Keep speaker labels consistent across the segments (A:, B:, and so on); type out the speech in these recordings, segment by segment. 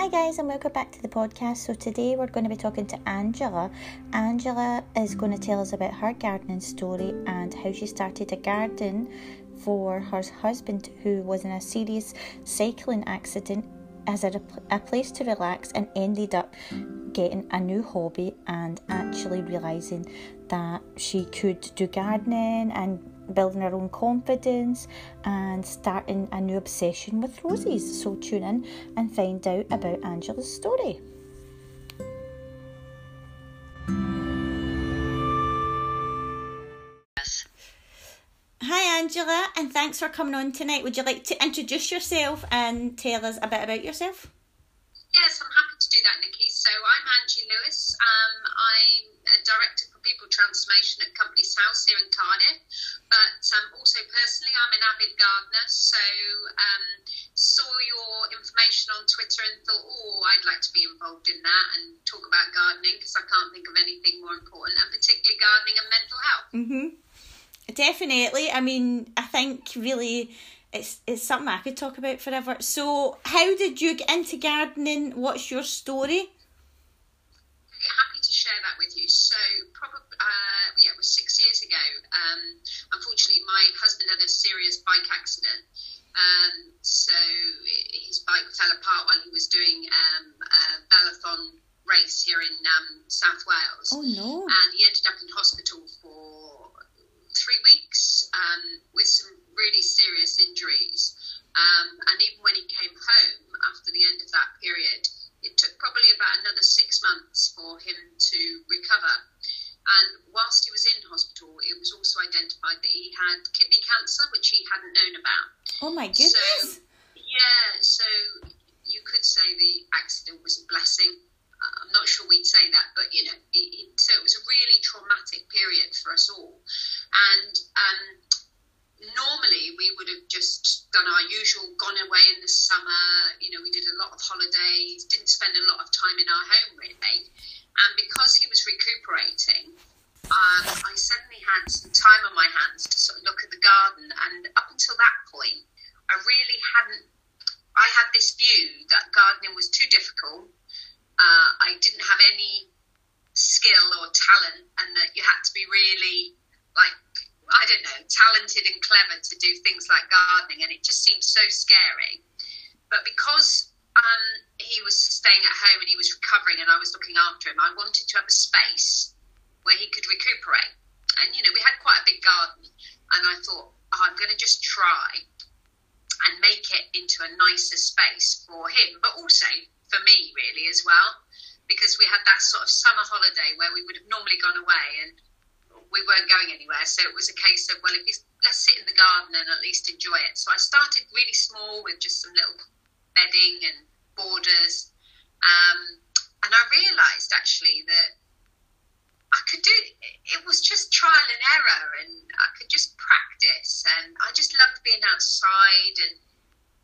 A: Hi, guys, and welcome back to the podcast. So, today we're going to be talking to Angela. Angela is going to tell us about her gardening story and how she started a garden for her husband, who was in a serious cycling accident, as a, a place to relax and ended up getting a new hobby and actually realizing that she could do gardening and building her own confidence and starting a new obsession with roses. So tune in and find out about Angela's story. Hi Angela, and thanks for coming on tonight. Would you like to introduce yourself and tell us a bit about yourself?
B: Yes, I'm happy to do that, Nikki. So I'm Angie Lewis. Um, I'm a director for people transformation at Companies House here in Cardiff. But um, also personally, I'm an avid gardener. So um, saw your information on Twitter and thought, oh, I'd like to be involved in that and talk about gardening because I can't think of anything more important, and particularly gardening and mental health.
A: Mm-hmm. Definitely. I mean, I think really it's it's something I could talk about forever. So, how did you get into gardening? What's your story?
B: Share that with you. So, probably uh, yeah, it was six years ago. Um, unfortunately, my husband had a serious bike accident. Um, so his bike fell apart while he was doing um, a Velothon race here in um, South Wales.
A: Oh no!
B: And he ended up in hospital for three weeks um, with some really serious injuries. Um, and even when he came home after the end of that period, it took probably about another six months for him to recover. And whilst he was in hospital, it was also identified that he had kidney cancer, which he hadn't known about.
A: Oh my goodness!
B: So, yeah, so you could say the accident was a blessing. I'm not sure we'd say that, but you know, it, it, so it was a really traumatic period for us all. And um, normally we would have just done our usual gone away in the summer. You know, we did a lot of holidays, didn't spend a lot of time in our home really. And because he was recuperating, um, I suddenly had some time on my hands to sort of look at the garden. And up until that point, I really hadn't. I had this view that gardening was too difficult. Uh, I didn't have any skill or talent, and that you had to be really like I don't know, talented and clever to do things like gardening, and it just seemed so scary. But because um, he was staying at home and he was recovering, and I was looking after him, I wanted to have a space where he could recuperate. And you know, we had quite a big garden, and I thought, oh, I'm going to just try and make it into a nicer space for him, but also for me, really, as well, because we had that sort of summer holiday where we would have normally gone away and we weren't going anywhere. So it was a case of, well, if let's sit in the garden and at least enjoy it. So I started really small with just some little bedding and borders. Um, and I realised actually that I could do it was just trial and error and I could just practice and I just loved being outside and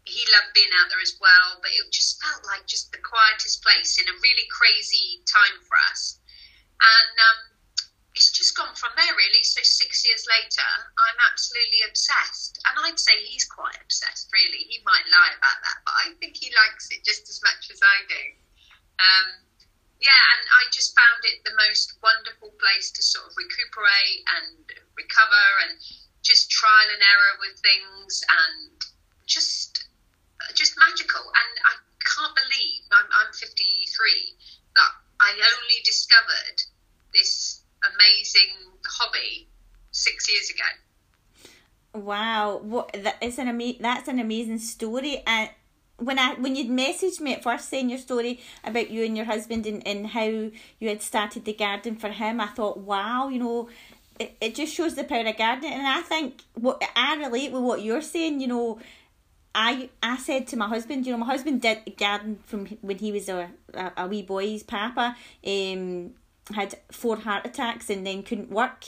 B: he loved being out there as well but it just felt like just the quietest place in a really crazy time for us and um, it's just gone from there really. So six years later, I'm absolutely obsessed, and I'd say he's quite obsessed. Really, he might lie about that, but I think he likes it just as much as I do. Um, yeah, and I just found it the most wonderful place to sort of recuperate and recover, and just trial and error with things, and just just magical. And I can't believe I'm, I'm 53 that I only discovered this amazing hobby six years ago.
A: Wow, what that is an ama- that's an amazing story and when I when you'd messaged me at first saying your story about you and your husband and, and how you had started the garden for him, I thought, wow, you know, it, it just shows the power of gardening and I think what I relate with what you're saying, you know, I I said to my husband, you know, my husband did garden from when he was a, a, a wee boy, his papa. Um had four heart attacks and then couldn't work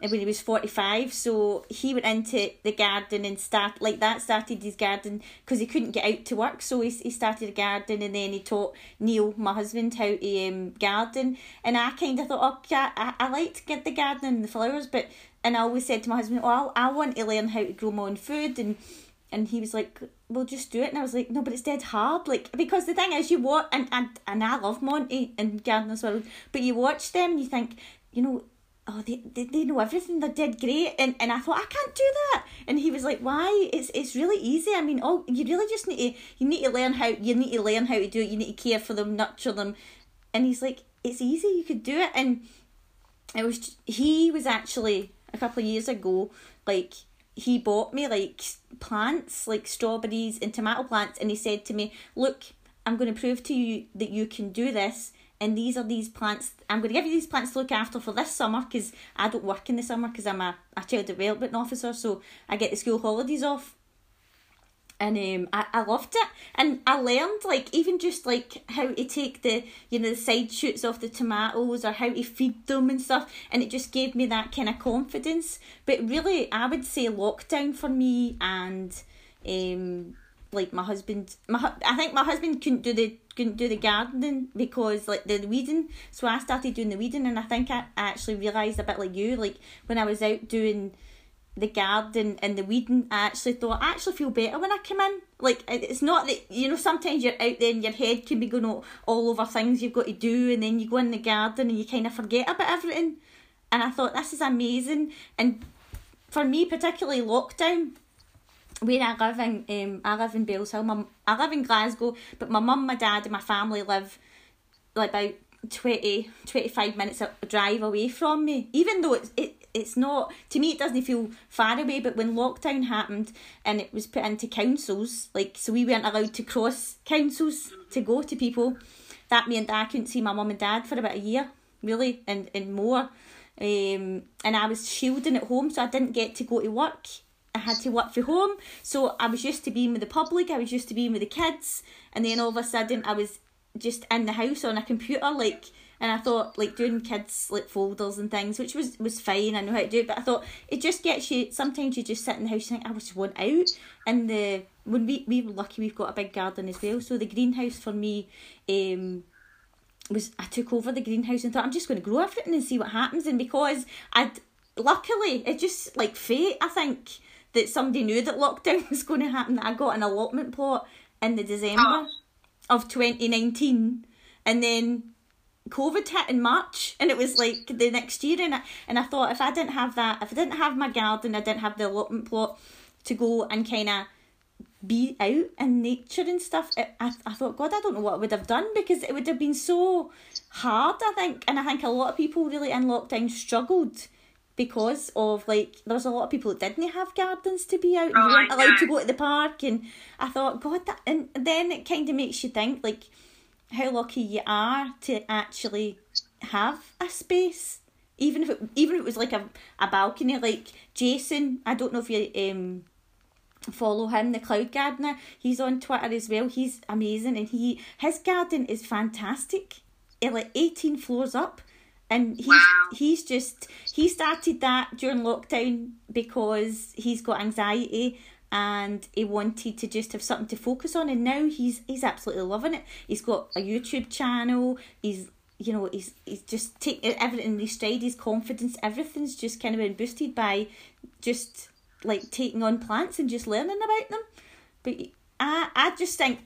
A: when he was 45 so he went into the garden and start like that started his garden because he couldn't get out to work so he, he started a garden and then he taught Neil my husband how to um, garden and I kind of thought oh I, I like to get the garden and the flowers but and I always said to my husband oh I, I want to learn how to grow my own food and and he was like, "We'll just do it," and I was like, "No, but it's dead hard." Like because the thing is, you watch and and and I love Monty and Gardener's World, but you watch them and you think, you know, oh they, they, they know everything they did great. And, and I thought I can't do that. And he was like why? It's it's really easy. I mean oh you really just need to you need to learn how you need to learn how to do it. You need to care for them nurture them. And he's like it's easy. You could do it. And it was he was actually a couple of years ago like he bought me like plants like strawberries and tomato plants. And he said to me look I'm going to prove to you that you can do this and these are these plants I'm going to give you these plants to look after for this summer because I don't work in the summer because I'm a, a child development officer so I get the school holidays off. And um, I, I loved it. And I learned like even just like how to take the you know the side shoots off the tomatoes or how to feed them and stuff and it just gave me that kind of confidence. But really I would say lockdown for me and um like my husband my I think my husband couldn't do the couldn't do the gardening because like the weeding. So I started doing the weeding and I think I, actually realised a bit like you like when I was out doing the garden and the weeding I actually thought I actually feel better when I come in. Like it's not that you know sometimes you're out there and your head can be going all, all over things you've got to do and then you go in the garden and you kind of forget about everything. And I thought this is amazing. And for me particularly lockdown where I live in, um, I live in Bellshill. My, I live in Glasgow, but my mum, my dad, and my family live like about 20, 25 minutes drive away from me. Even though it's it, it's not to me, it doesn't feel far away. But when lockdown happened and it was put into councils, like so we weren't allowed to cross councils to go to people. That meant I couldn't see my mum and dad for about a year, really, and and more. Um, and I was shielding at home, so I didn't get to go to work I had to work from home. So I was used to being with the public, I was used to being with the kids, and then all of a sudden I was just in the house on a computer, like and I thought like doing kids like folders and things, which was was fine. I know how to do it, but I thought it just gets you. Sometimes you just sit in the house and think I just want out. And the when we we were lucky, we've got a big garden as well. So the greenhouse for me, um, was I took over the greenhouse and thought I'm just going to grow everything and see what happens. And because I'd luckily it just like fate, I think that somebody knew that lockdown was going to happen. I got an allotment plot in the December oh. of 2019 and then COVID hit in March and it was like the next year and I, and I thought if I didn't have that, if I didn't have my garden, I didn't have the allotment plot to go and kind of be out in nature and stuff, it, I, I thought, God, I don't know what I would have done because it would have been so hard, I think. And I think a lot of people really in lockdown struggled because of like there's a lot of people that didn't have gardens to be out and oh, weren't allowed to go to the park and I thought God that and then it kind of makes you think like how lucky you are to actually have a space even if it even if it was like a, a balcony. Like Jason I don't know if you um follow him the cloud gardener he's on Twitter as well he's amazing and he his garden is fantastic. Like 18 floors up and he's wow. he's just he started that during lockdown because he's got anxiety and he wanted to just have something to focus on. And now he's he's absolutely loving it. He's got a youtube channel. He's you know he's he's just taking everything in his stride. His confidence everything's just kind of been boosted by just like taking on plants and just learning about them. But i i just think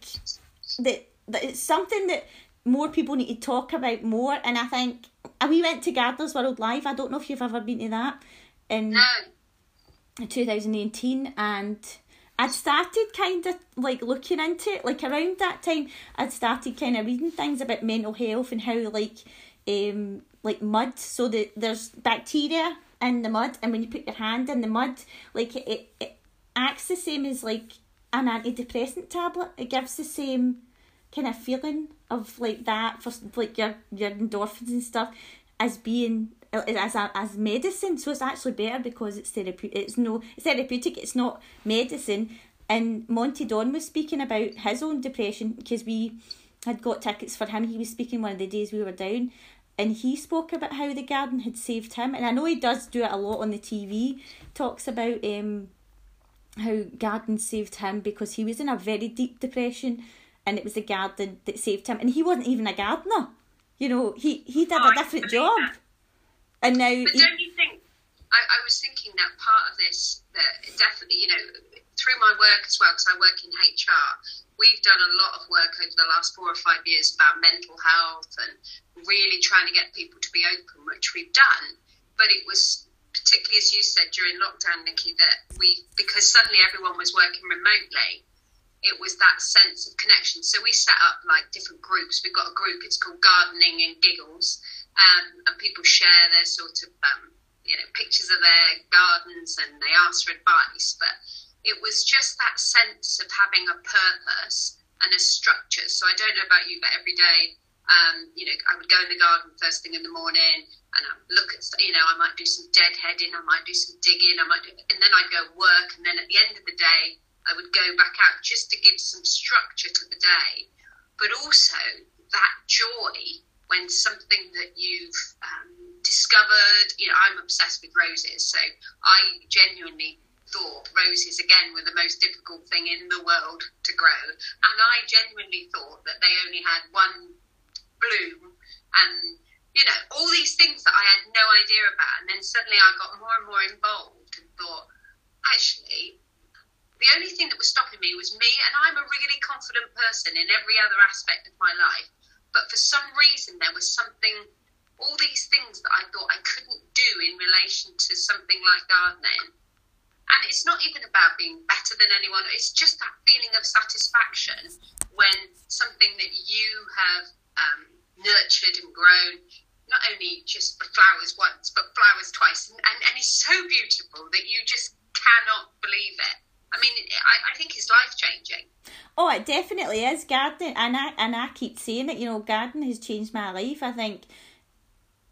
A: that that it's something that more people need to talk about more. And i think we went to Gardener's World Live. I don't know if you've ever been to that in
B: no.
A: 2018, and I'd started kind of like looking into it. Like around that time, I'd started kind of reading things about mental health and how like um like mud. So that there's bacteria in the mud, and when you put your hand in the mud, like it, it acts the same as like an antidepressant tablet. It gives the same kind of feeling of like that for like your your endorphins and stuff as being as a, as medicine. So it's actually better because it's therapeutic. It's no it's therapeutic. It's not medicine. And Monty Don was speaking about his own depression because we had got tickets for him. He was speaking one of the days we were down, and he spoke about how the garden had saved him. And I know he does do it a lot on the TV. Talks about um how garden saved him because he was in a very deep depression and it was the garden that saved him. And he wasn't even a gardener. You know, he, he did oh, a different job. That. And now.
B: But he, don't you think? I, I was thinking that part of this, that definitely, you know, through my work as well, because I work in HR, we've done a lot of work over the last four or five years about mental health and really trying to get people to be open, which we've done. But it was particularly as you said during lockdown, Nikki, that we because suddenly everyone was working remotely, it was that sense of connection. So we set up like different groups. We've got a group, it's called Gardening and Giggles, um, and people share their sort of um, you know pictures of their gardens and they ask for advice. But it was just that sense of having a purpose and a structure. So I don't know about you, but every day. Um, you know, I would go in the garden first thing in the morning and I look at, you know, I might do some deadheading, I might do some digging, I might do, and then I'd go work, and then at the end of the day, I would go back out just to give some structure to the day, but also that joy when something that you've um, discovered, you know, I'm obsessed with roses, so I genuinely thought roses again were the most difficult thing in the world to grow, and I genuinely thought that they only had one bloom and you know all these things that I had no idea about, and then suddenly I got more and more involved and thought, actually, the only thing that was stopping me was me, and I'm a really confident person in every other aspect of my life. But for some reason, there was something, all these things that I thought I couldn't do in relation to something like gardening. And it's not even about being better than anyone, it's just that feeling of satisfaction when something that you have um, nurtured and grown not only just the flowers once, but flowers twice, and, and, and it's so beautiful that you just cannot believe it. I mean, I, I think it's life changing.
A: Oh, it definitely is gardening, and I and I keep saying it. You know, gardening has changed my life. I think,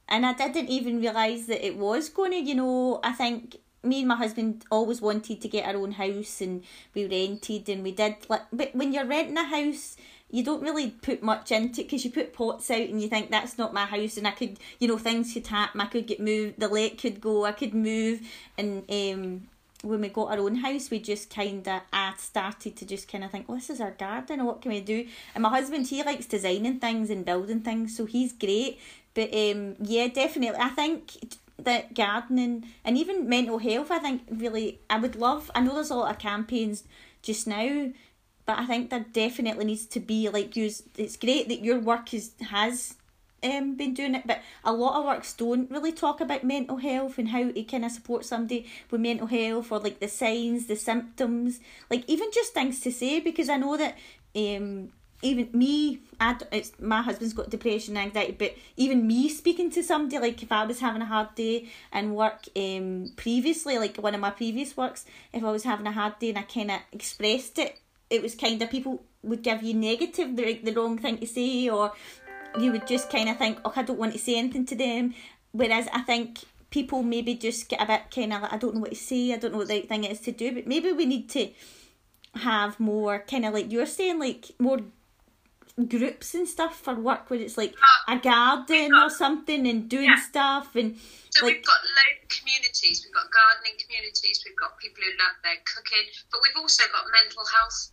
A: and I didn't even realize that it was going to. You know, I think me and my husband always wanted to get our own house, and we rented, and we did. But when you're renting a house, you don't really put much into it because you put pots out and you think that's not my house and I could you know things could happen I could get moved the lake could go I could move and um when we got our own house, we just kind of I started to just kind of think, well, this is our garden, what can we do? And my husband, he likes designing things and building things, so he's great. But um, yeah, definitely, I think that gardening and even mental health, I think really, I would love. I know there's a lot of campaigns just now, but I think there definitely needs to be like use. It's great that your work is has um, been doing it, but a lot of works don't really talk about mental health and how to kind of support somebody with mental health or like the signs, the symptoms, like even just things to say because I know that um even me, I, it's my husband's got depression and anxiety, but even me speaking to somebody, like if I was having a hard day and work um previously, like one of my previous works, if I was having a hard day and I kind of expressed it, it was kind of people would give you negative, the, the wrong thing to say, or you would just kind of think, oh, I don't want to say anything to them. Whereas I think people maybe just get a bit kind of like, I don't know what to say, I don't know what the right thing is to do, but maybe we need to have more kind of like you're saying, like more groups and stuff for work where it's like a garden got, or something and doing yeah. stuff and
B: so like, we've got local communities we've got gardening communities we've got people who love their cooking but we've also got mental health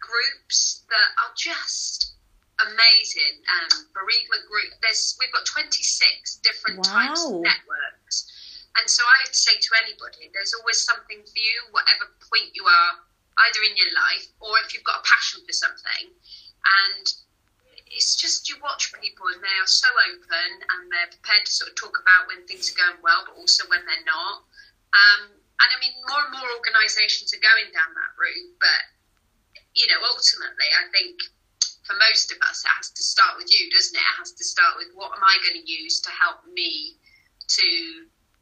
B: groups that are just amazing um, bereavement group. There's we've got 26 different wow. types of networks, and so I would say to anybody, there's always something for you, whatever point you are, either in your life or if you've got a passion for something, and it's just you watch people and they are so open and they're prepared to sort of talk about when things are going well, but also when they're not. Um, and I mean, more and more organisations are going down that route, but you know, ultimately, I think for most of us, it has to start with you, doesn't it? It has to start with what am I going to use to help me to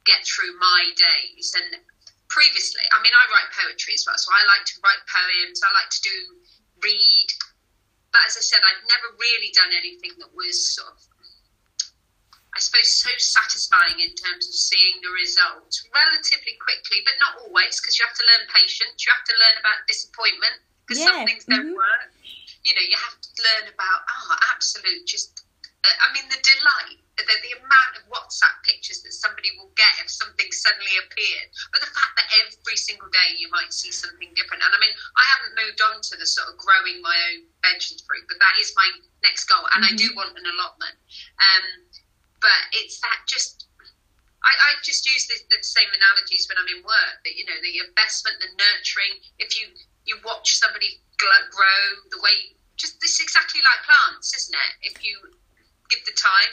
B: get through my days. And previously, I mean, I write poetry as well, so I like to write poems, I like to do read. But as I said, I've never really done anything that was sort of, I suppose, so satisfying in terms of seeing the results relatively quickly, but not always, because you have to learn patience, you have to learn about disappointment, because yeah. some things don't mm-hmm. work you know, you have to learn about, oh, absolute, just, uh, I mean, the delight, the, the amount of WhatsApp pictures that somebody will get if something suddenly appeared, but the fact that every single day you might see something different. And I mean, I haven't moved on to the sort of growing my own veggies fruit, but that is my next goal, and mm-hmm. I do mm-hmm. want an allotment. Um, but it's that just I, I just use the, the same analogies when I'm in work. That you know, the investment, the nurturing. If you you watch somebody grow, the way just this exactly like plants, isn't it? If you give the time.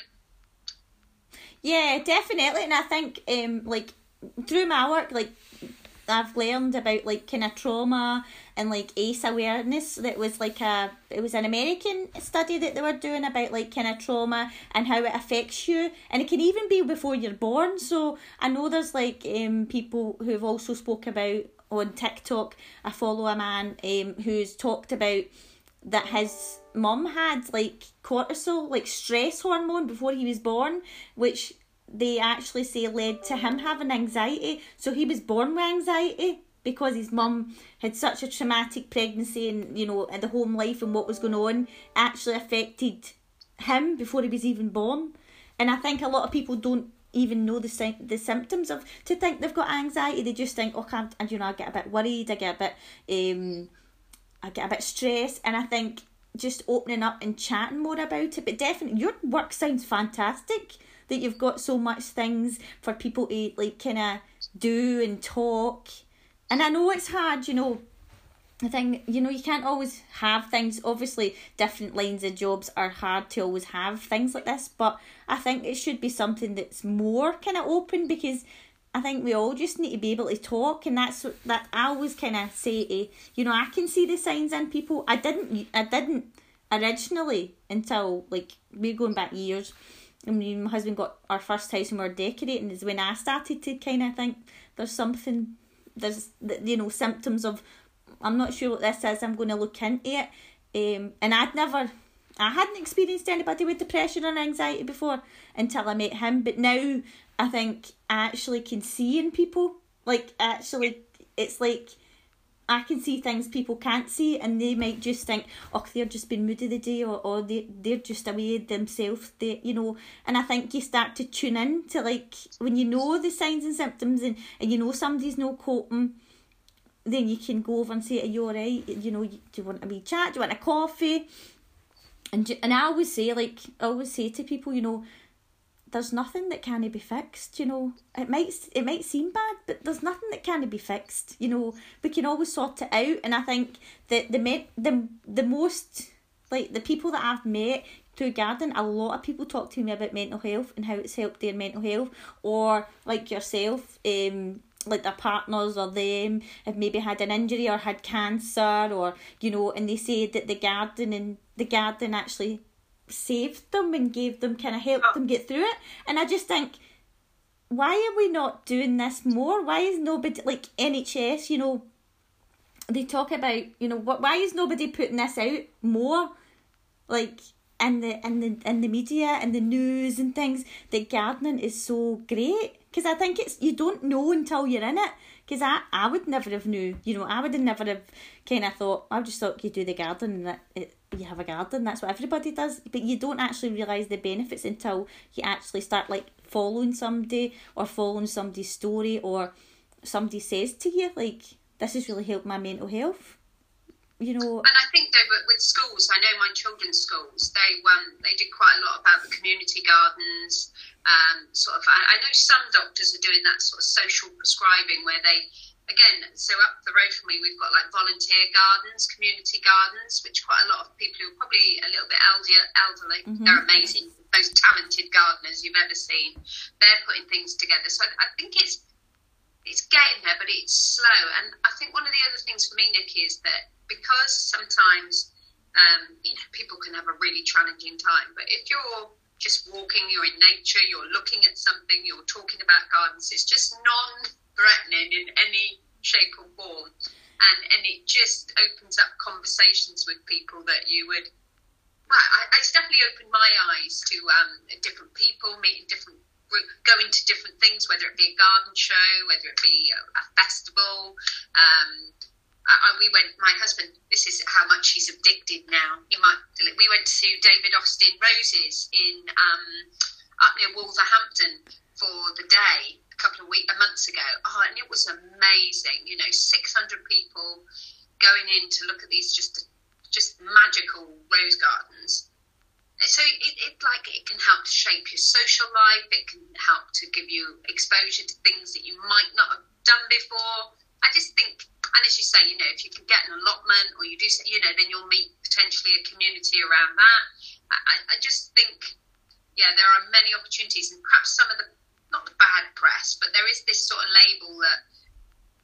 A: Yeah, definitely, and I think um like through my work, like I've learned about like kind of trauma and like ACE awareness. That was like a it was an American study that they were doing about like kind of trauma and how it affects you, and it can even be before you're born. So I know there's like um people who have also spoke about on TikTok. I follow a man um who's talked about that his mum had like cortisol, like stress hormone before he was born, which they actually say led to him having anxiety. So he was born with anxiety because his mum had such a traumatic pregnancy and you know and the home life and what was going on actually affected him before he was even born. And I think a lot of people don't even know the the symptoms of to think they've got anxiety. They just think, oh, can't, and you know, I get a bit worried. I get a bit, um, I get a bit stressed, and I think just opening up and chatting more about it. But definitely, your work sounds fantastic that you've got so much things for people to like kind of do and talk. And I know it's hard, you know. I think you know you can't always have things. Obviously, different lines of jobs are hard to always have things like this, but I think it should be something that's more kind of open because I think we all just need to be able to talk, and that's that I always kind of say to you know I can see the signs in people. I didn't I didn't originally until like we're going back years and me and my husband got our first house and we were decorating is when I started to kind of think there's something there's you know symptoms of I'm not sure what this is I'm going to look into it um, and I'd never I hadn't experienced anybody with depression or anxiety before until I met him but now I think I actually can see in people like actually it's like I can see things people can't see, and they might just think, "Oh, they're just been moody the day, or, or they they're just away themselves." They, you know, and I think you start to tune in to like when you know the signs and symptoms, and, and you know somebody's no coping, then you can go over and say, "Are you alright? You know, do you want a wee chat? Do you want a coffee?" And and I always say, like, I always say to people, you know, there's nothing that can be fixed you know it might it might seem bad but there's nothing that can be fixed you know we can always sort it out and i think that the the the most like the people that i've met through garden a lot of people talk to me about mental health and how it's helped their mental health or like yourself um like their partners or them have maybe had an injury or had cancer or you know and they say that the garden and the garden actually saved them and gave them kind of helped oh. them get through it. And I just think, why are we not doing this more? Why is nobody like NHS? You know, they talk about you know what? Why is nobody putting this out more? Like in the in the in the media and the news and things that gardening is so great. Because I think it's you don't know until you're in it. Because I, I would never have knew you know I would have never have kind of thought I just thought you do the garden and that it, you have a garden that's what everybody does. But you don't actually realize the benefits until you actually start like following somebody or following somebody's story or somebody says to you like this has really helped my mental health you know
B: and i think though but with schools i know my children's schools they um they did quite a lot about the community gardens um sort of I, I know some doctors are doing that sort of social prescribing where they again, so up the road from me, we've got like volunteer gardens, community gardens, which quite a lot of people who are probably a little bit elder, elderly, mm-hmm. they're amazing, most talented gardeners you've ever seen. They're putting things together. So I, I think it's it's getting there, but it's slow. And I think one of the other things for me, Nikki, is that because sometimes um, you know people can have a really challenging time, but if you're just walking, you're in nature, you're looking at something, you're talking about gardens, it's just non threatening in any shape or form. And, and it just opens up conversations with people that you would. Well, I, it's definitely opened my eyes to um, different people, meeting different, going to different things, whether it be a garden show, whether it be a, a festival. Um, I, we went. My husband. This is how much he's addicted now. He might. We went to David Austin Roses in um, up near Wolverhampton for the day, a couple of weeks, a months ago. Oh, and it was amazing. You know, 600 people going in to look at these just just magical rose gardens. so it, it like it can help to shape your social life. It can help to give you exposure to things that you might not have done before. I just think, and as you say, you know, if you can get an allotment or you do, you know, then you'll meet potentially a community around that. I, I just think, yeah, there are many opportunities, and perhaps some of the not the bad press, but there is this sort of label that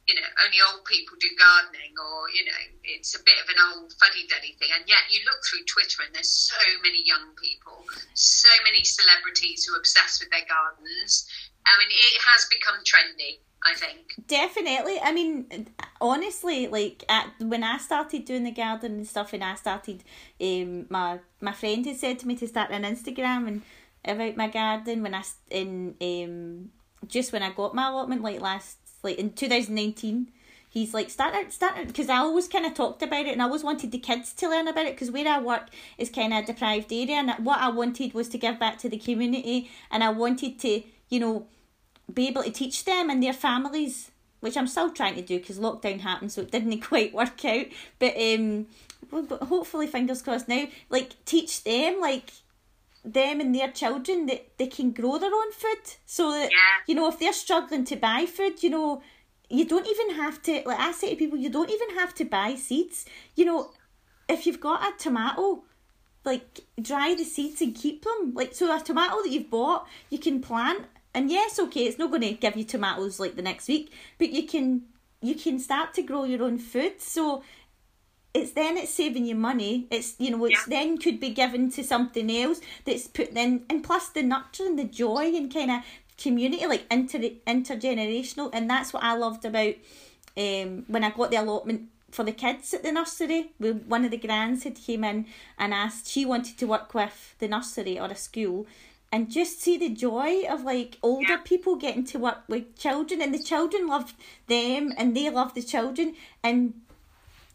B: you know, only old people do gardening, or you know, it's a bit of an old fuddy-duddy thing. And yet, you look through Twitter, and there's so many young people, so many celebrities who are obsessed with their gardens. I mean, it has become trendy. I think
A: definitely. I mean, honestly, like at, when I started doing the garden and stuff, and I started, um, my my friend had said to me to start an Instagram and about my garden when I in um just when I got my allotment like last like in 2019 he's like started started because I always kind of talked about it and I always wanted the kids to learn about it because where I work is kind of a deprived area and what I wanted was to give back to the community and I wanted to you know be able to teach them and their families which I'm still trying to do because lockdown happened so it didn't quite work out. But um hopefully fingers crossed now like teach them like them and their children that they can grow their own food. So that
B: yeah.
A: you know if they're struggling to buy food you know you don't even have to like i say to people you don't even have to buy seeds. You know if you've got a tomato like dry the seeds and keep them. Like so a tomato that you've bought you can plant and yes okay it's not going to give you tomatoes like the next week but you can you can start to grow your own food so it's then it's saving you money. It's you know it's yeah. then could be given to something else that's put in, and plus the nurturing, the joy, and kind of community like inter intergenerational, and that's what I loved about um when I got the allotment for the kids at the nursery. One of the grands had came in and asked she wanted to work with the nursery or a school. And just see the joy of like older people getting to work with children, and the children love them, and they love the children, and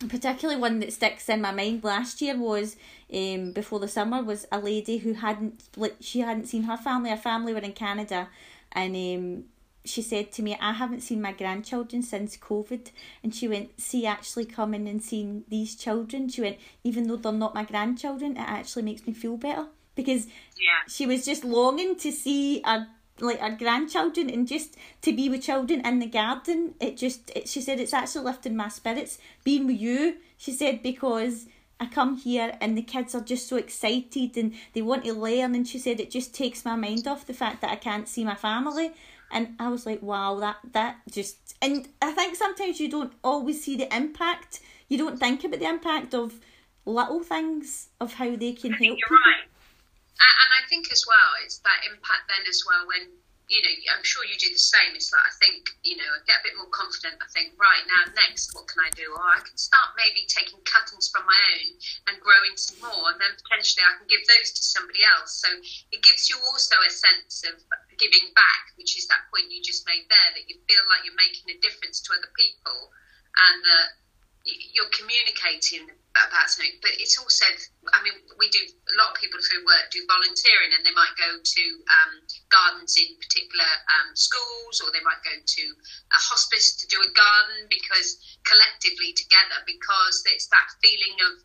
A: particularly one that sticks in my mind last year was um before the summer was a lady who hadn't like she hadn't seen her family. Her family were in canada and um she said to me i haven't seen my grandchildren since covid. And she went see actually coming and seeing these children. She went even though they're not my grandchildren it actually makes me feel better because
B: yeah.
A: she was just longing to see a like our grandchildren and just to be with children in the garden. It just it, she said it's actually lifting my spirits being with you she said because I come here and the kids are just so excited and they want to learn. And she said it just takes my mind off the fact that I can't see my family. And I was like wow that that just and I think sometimes you don't always see the impact. You don't think about the impact of little things of how they can
B: I
A: help
B: you're right and I think as well, it's that impact then as well when you know, I'm sure you do the same. It's like I think, you know, I get a bit more confident. I think, right now, next, what can I do? Or I can start maybe taking cuttings from my own and growing some more, and then potentially I can give those to somebody else. So it gives you also a sense of giving back, which is that point you just made there, that you feel like you're making a difference to other people, and that you're communicating something, but it's also, I mean, we do, a lot of people through work do volunteering and they might go to um, gardens in particular um, schools or they might go to a hospice to do a garden because collectively together, because it's that feeling of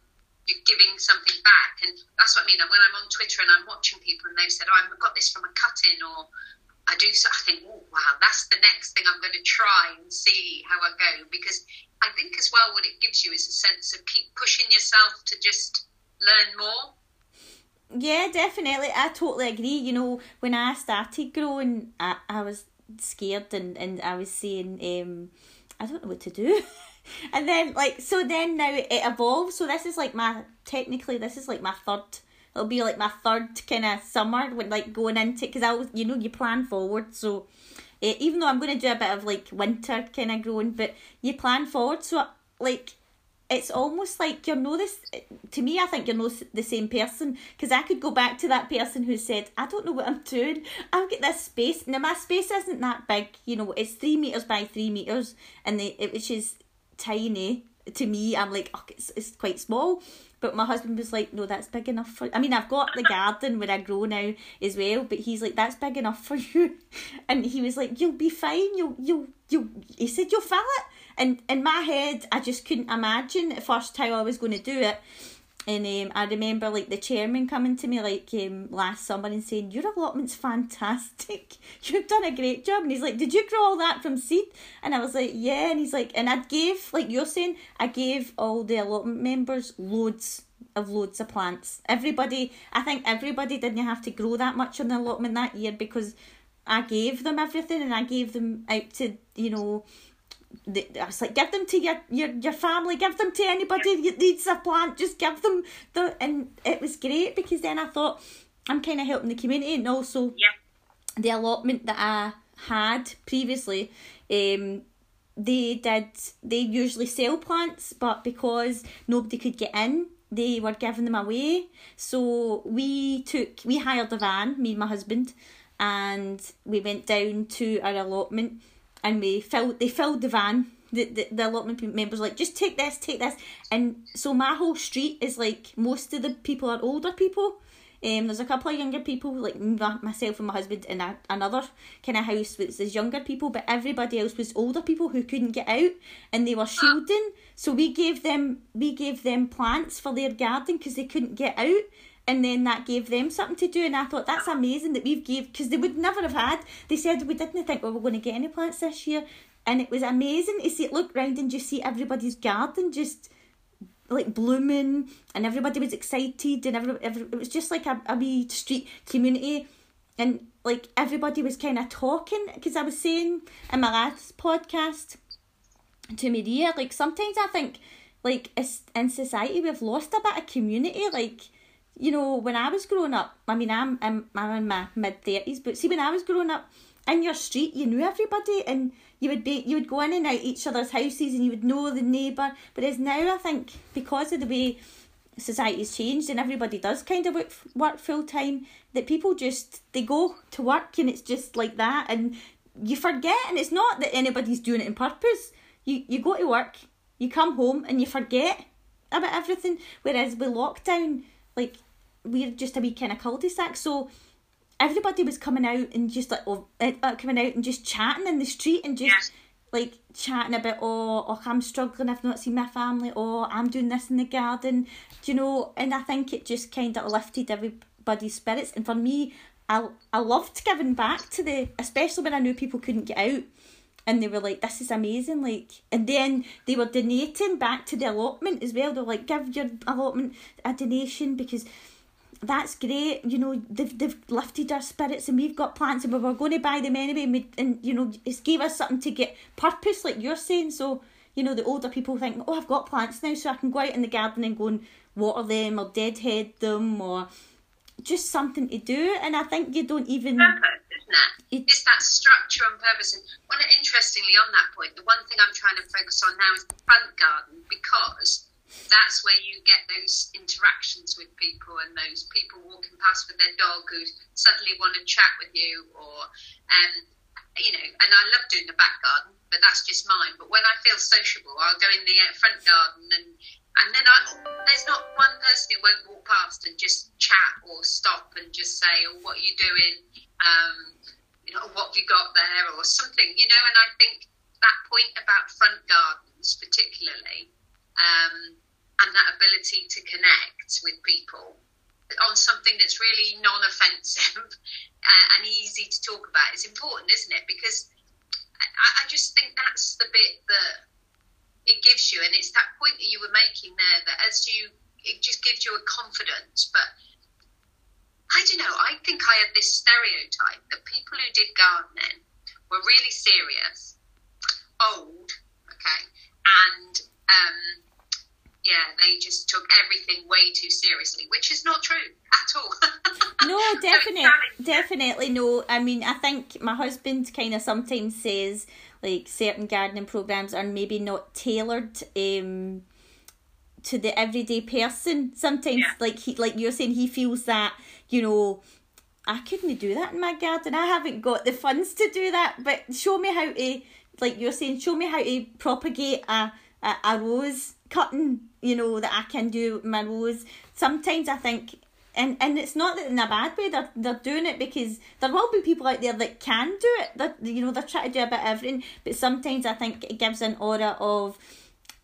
B: you're giving something back. And that's what I mean. When I'm on Twitter and I'm watching people and they've said, oh, I've got this from a cut in or I do so I think, oh wow, that's the next thing I'm going to try and see how I go because I think as well what it gives you is a sense of keep pushing yourself to just learn more.
A: Yeah, definitely. I totally agree. You know, when I started growing, I, I was scared and, and I was saying, um, I don't know what to do. and then, like, so then now it evolves. So this is like my, technically, this is like my third, it'll be like my third kind of summer when like going into, because I was, you know, you plan forward. So uh, even though I'm going to do a bit of like winter kind of growing, but you plan forward. So like it's almost like you're no this to me i think you're no the same person because i could go back to that person who said i don't know what i'm doing. I've got this space. Now my space isn't that big you know it's three meters by three meters and the it, which is tiny to me. I'm like oh, it's, it's quite small but my husband was like, no, that's big enough for. I mean, I've got the garden where I grow now as well, but he's like, that's big enough for you, and he was like, you'll be fine. You'll you'll you. He said you'll fill it, and in my head, I just couldn't imagine at first how I was going to do it. And um, I remember like the chairman coming to me like um, last summer and saying, Your allotment's fantastic. You've done a great job. And he's like, Did you grow all that from seed? And I was like, Yeah. And he's like, And I gave, like you're saying, I gave all the allotment members loads of loads of plants. Everybody, I think everybody didn't have to grow that much on the allotment that year because I gave them everything and I gave them out to, you know, I was like, give them to your, your, your family, give them to anybody that needs a plant, just give them the. And it was great because then I thought, I'm kind of helping the community and also
B: yeah.
A: the allotment that I had previously. Um, they did they usually sell plants but because nobody could get in they were giving them away so we took we hired a van me and my husband and we went down to our allotment and we filled they filled the van the, the, the allotment members like just take this take this. And so my whole street is like most of the people are older people. Um, there's a couple of younger people like myself and my husband in a, another kind of house which younger people but everybody else was older people who couldn't get out and they were shielding. So we gave them we gave them plants for their garden because they couldn't get out and then that gave them something to do and I thought that's amazing that we've gave because they would never have had. They said we didn't think we were going to get any plants this year and it was amazing to see look round and just see everybody's garden just like blooming and everybody was excited and every, every it was just like a, a wee street community and like everybody was kind of talking because I was saying in my last podcast to Maria like sometimes I think like in society we've lost a bit of community like you know, when I was growing up, I mean, I'm I'm, I'm in my mid thirties, but see, when I was growing up, in your street, you knew everybody, and you would be you would go in and out each other's houses, and you would know the neighbour. But as now, I think because of the way society's changed and everybody does kind of work work full time, that people just they go to work and it's just like that, and you forget, and it's not that anybody's doing it in purpose. You you go to work, you come home, and you forget about everything. Whereas with lockdown like we're just a wee kind of cul-de-sac so everybody was coming out and just like oh, uh, coming out and just chatting in the street and just yeah. like chatting about oh, oh I'm struggling I've not seen my family or oh, I'm doing this in the garden. Do you know? And I think it just kind of lifted everybody's spirits and for me I, I loved giving back to the especially when I knew people couldn't get out and they were like, "This is amazing!" Like, and then they were donating back to the allotment as well. They're like, "Give your allotment a donation because." That's great, you know. They've they've lifted our spirits, and we've got plants, and we were going to buy them anyway. And, and you know, it's gave us something to get purpose, like you're saying. So you know, the older people think, oh, I've got plants now, so I can go out in the garden and go and water them or deadhead them or just something to do. And I think you don't even.
B: Purpose, isn't it? it it's that structure and purpose. And one, interestingly, on that point, the one thing I'm trying to focus on now is the front garden because that's where you get those interactions with people and those people walking past with their dog who suddenly want to chat with you or um you know and i love doing the back garden but that's just mine but when i feel sociable i'll go in the uh, front garden and and then I, there's not one person who won't walk past and just chat or stop and just say, "Oh, what are you doing? Um, you know, what have you got there?" or something, you know. And I think that point about front gardens, particularly, um, and that ability to connect with people on something that's really non-offensive and easy to talk about is important, isn't it? Because I, I just think that's the bit that gives you, and it's that point that you were making there that as you, it just gives you a confidence. But I don't know, I think I had this stereotype that people who did gardening were really serious, old, okay, and um, yeah, they just took everything way too seriously, which is not true at all.
A: no, definitely, definitely no. I mean, I think my husband kind of sometimes says like certain gardening programs are maybe not tailored um to the everyday person sometimes. Yeah. like he like you're saying he feels that you know I couldn't do that in my garden. I haven't got the funds to do that. But show me how to like you're saying show me how to propagate a a, a rose cutting you know that I can do my rose. Sometimes I think and and it's not that in a bad way. They're they're doing it because there will be people out there that can do it. That you know they're trying to do a bit of everything. But sometimes I think it gives an aura of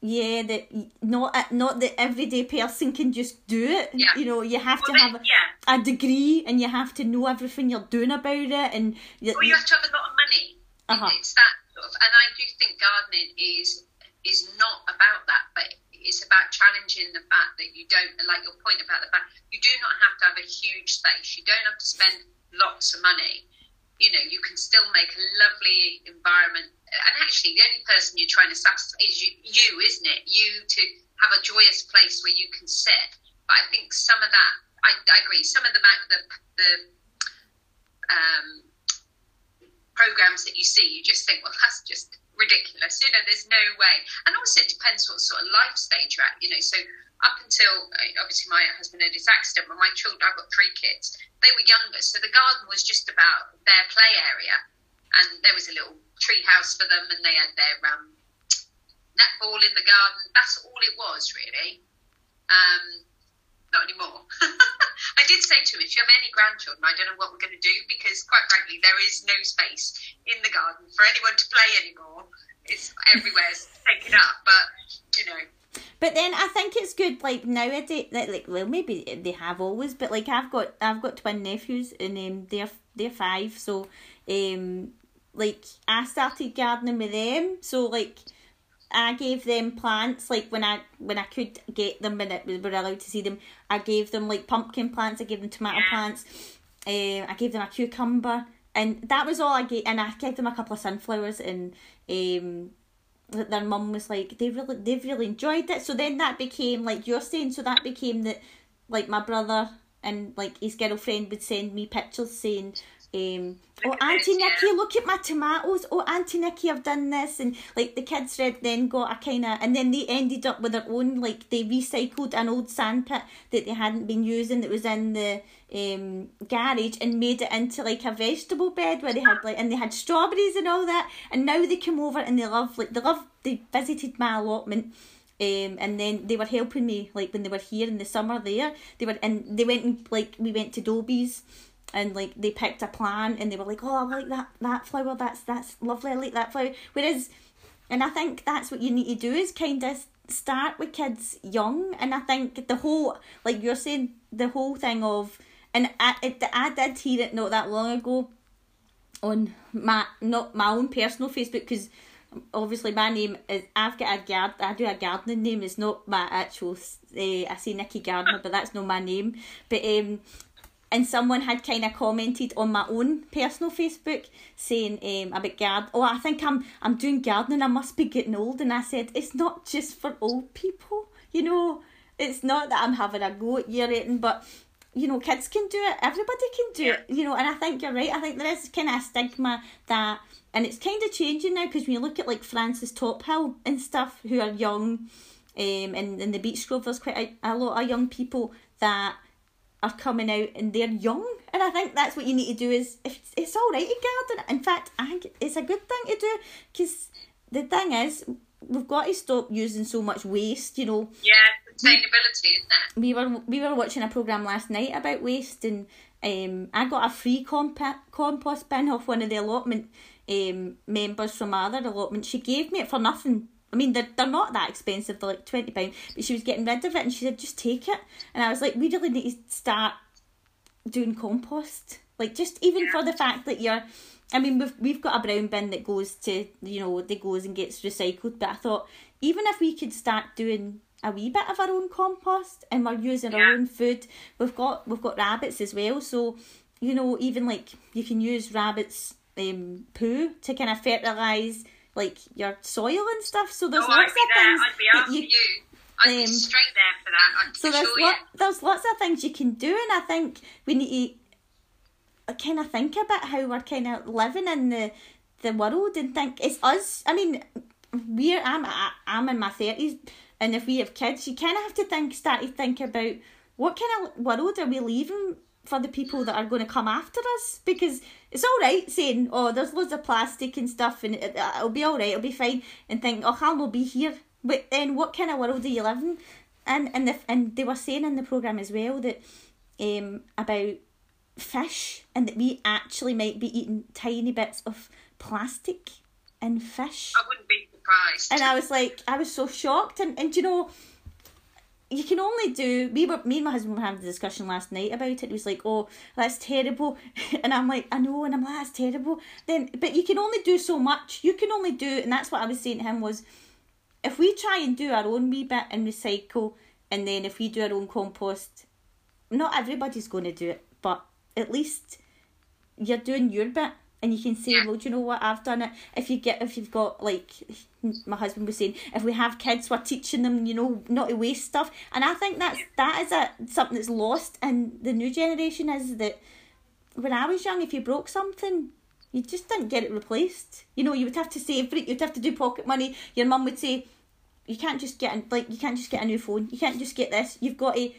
A: yeah that not not the everyday person can just do it
B: Yeah.
A: you know you have
B: Well,
A: to have
B: yeah.
A: a degree and you have to know everything you're doing about it and you,
B: Well, you have to have a lot of money.
A: Uh-huh.
B: It's that sort of, and I do think gardening is is not about that, but it's about challenging the fact that you don't, like your point about the fact you do not have to have a huge space. You don't have to spend lots of money. You know, you can still make a lovely environment. And actually, the only person you're trying to satisfy is you, you isn't it? You to have a joyous place where you can sit. But I think some of that, I, I agree. Some of the the the um, programs that you see, you just think, well, that's just ridiculous. You know, there's no way. And also, it depends what sort of life stage you're at. You know, so up until uh, obviously my husband had his accident, but my children, I've got three kids. They were younger, so the garden was just about their play area, and there was a little tree house for them, and they had their um, netball in the garden. That's all it was, really. Um, not anymore. I did say to him, if you have any grandchildren, I don't know what we're going to do because, quite frankly, there is no space in the garden for anyone to play anymore. It's everywhere's taken up, but you know,
A: But then I think it's good like nowadays that like well maybe they have always but like I've got I've got twin nephews and um they're they're five so um like I started gardening with them so like I gave them plants like when I when I could get them when it, we were allowed to see them I gave them like pumpkin plants I gave them tomato
B: Yeah.
A: plants um I gave them a cucumber and that was all I gave and I gave them a couple of sunflowers and um their mum was like they really they've really enjoyed it so then that became like you're saying so that became that like my brother and like his girlfriend would send me pictures saying um oh auntie. Nikki look at my tomatoes. Oh auntie Nikki I've done this. And like the kids read then got a kind of and then they ended up with their own like they recycled an old sandpit that they hadn't been using that was in the um garage and made it into like a vegetable bed where they had like and they had strawberries and all that. And now they come over and they love like they love they visited my allotment um, and then they were helping me like when they were here in the summer there. They were and they went and like we went to Dobbies and like they picked a plant and they were like oh I like that that flower that's that's lovely I like that flower. Whereas and I think that's what you need to do is kind of start with kids young and I think the whole like you're saying the whole thing of and I, it, I did hear it not that long ago on my not my own personal Facebook because obviously my name is I've got a guard I do a gardening name it's not my actual uh, I say Nikki Gardner but that's not my name. But um and someone had kind of commented on my own personal Facebook saying um about gard oh I think I'm I'm doing gardening I must be getting old. And I said it's not just for old people you know? It's not that I'm having a go at or anything but you know kids can do it. Everybody can do it you know? And I think you're right. I think there is kind of a stigma that and it's kind of changing now because when you look at like Frances Tophill and stuff who are young um and in the Beechgrove there's quite a, a lot of young people that are coming out and they're young. And I think that's what you need to do is if it's, it's all right to garden. In fact I think it's a good thing to do because the thing is we've got to stop using so much waste you know.
B: Yeah, sustainability, isn't it?
A: we were we were watching a program last night about waste and um I got a free compa- compost bin off one of the allotment um members from other allotment. She gave me it for nothing I mean they're, they're not that expensive they're like 20 pound but she was getting rid of it and she said just take it. And I was like we really need to start doing compost. Like just even for the fact that you're I mean we've we've got a brown bin that goes to you know that goes and gets recycled but I thought even if we could start doing a wee bit of our own compost and we're using our own food we've got we've got rabbits as well. So you know even like you can use rabbits um poo to kind of fertilize like your soil and stuff so there's
B: oh, I'd
A: lots of
B: there.
A: things
B: I'd be
A: that you
B: you. I'd
A: um,
B: straight there for that. I
A: so there's
B: you.
A: there's lots of things you can do, and I think we need to kind of think about how we're kind of living in the the world and think it's us. I mean, we're I'm I'm in my thirties, and if we have kids, you kind of have to think start to think about what kind of world are we leaving for the people that are going to come after us because it's all right saying oh there's loads of plastic and stuff and it, it'll be all right it'll be fine and think oh I'll not be here but then what kind of world are you living and and the, and they were saying in the program as well that um about fish and that we actually might be eating tiny bits of plastic in fish.
B: I wouldn't be surprised.
A: And I was like, I was so shocked. And, and you know, you can only do. We were, me and my husband were having a discussion last night about it. It was like, oh, that's terrible. And I'm like, I know. And I'm like, that's terrible. Then, but you can only do so much. You can only do, and that's what I was saying to him was, if we try and do our own wee bit and recycle, and then if we do our own compost, not everybody's going to do it, but at least you're doing your bit and you can say, well, do you know what? I've done it. If you get, if you've got like, my husband was saying, if we have kids, we're teaching them, you know, not to waste stuff. And I think that's that is a something that's lost in the new generation is that when I was young, if you broke something, you just didn't get it replaced. You know, you would have to save it. You'd have to do pocket money. Your mum would say, you can't just get like you can't just get a new phone. You can't just get this. You've got to.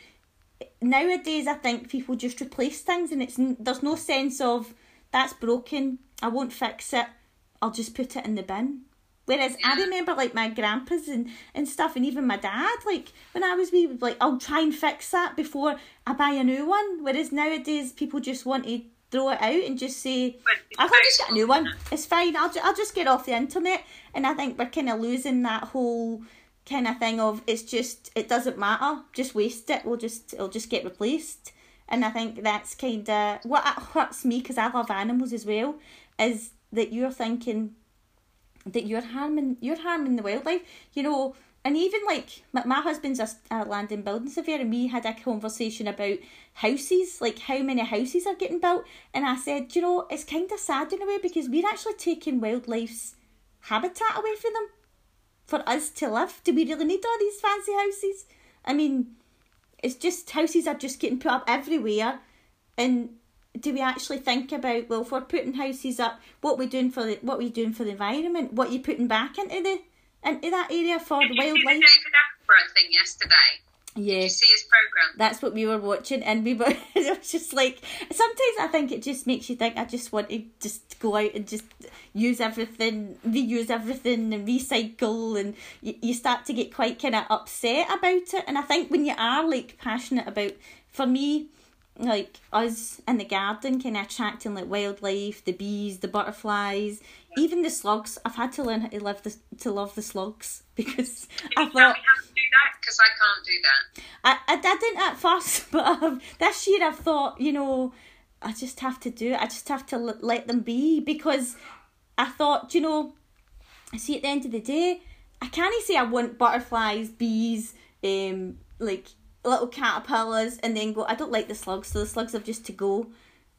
A: Nowadays, I think people just replace things, and it's there's no sense of that's broken. I won't fix it. I'll just put it in the bin. Whereas I remember like my grandpas and, and stuff, and even my dad, like when I was wee, would like I'll try and fix that before I buy a new one. Whereas nowadays, people just want to throw it out and just say, I can just get a new one. It's fine. I'll, ju- I'll just get off the internet. And I think we're kind of losing that whole kind of thing of it's just it doesn't matter. Just waste it. We'll just it'll just get replaced. And I think that's kind of what hurts me because I love animals as well. Is that you're thinking that you're harming you're harming the wildlife. You know. And even like my, my husband's a, a land and building surveyor, and we had a conversation about houses, like how many houses are getting built. And I said, you know, it's kind of sad in a way because we're actually taking wildlife's habitat away from them for us to live. Do we really need all these fancy houses? I mean, it's just houses are just getting put up everywhere, and do we actually think about well, if we're putting houses up, what we doing for the what we doing for the environment? What are you putting back into the into that area for
B: Did
A: the
B: the
A: wildlife?
B: David Attenborough thing yesterday? Did
A: Yeah.
B: you see his program?
A: That's what we were watching, and we were. It was just like sometimes I think it just makes you think. I just want to just go out and just use everything, reuse everything, and recycle, and you, you start to get quite kind of upset about it. And I think when you are like passionate about, for me, like us in the garden, kind of attracting like wildlife, the bees, the butterflies, even the slugs. I've had to learn how to live the to love the slugs because I thought.
B: me how to do that? Because I can't do that.
A: I, I, I didn't at first, but um, this year I've thought, you know, I just have to do it. I just have to l- let them be because I thought, you know, i see at the end of the day, I can't say I want butterflies, bees, um, like little caterpillars, and then go. I don't like the slugs, so the slugs have just to go.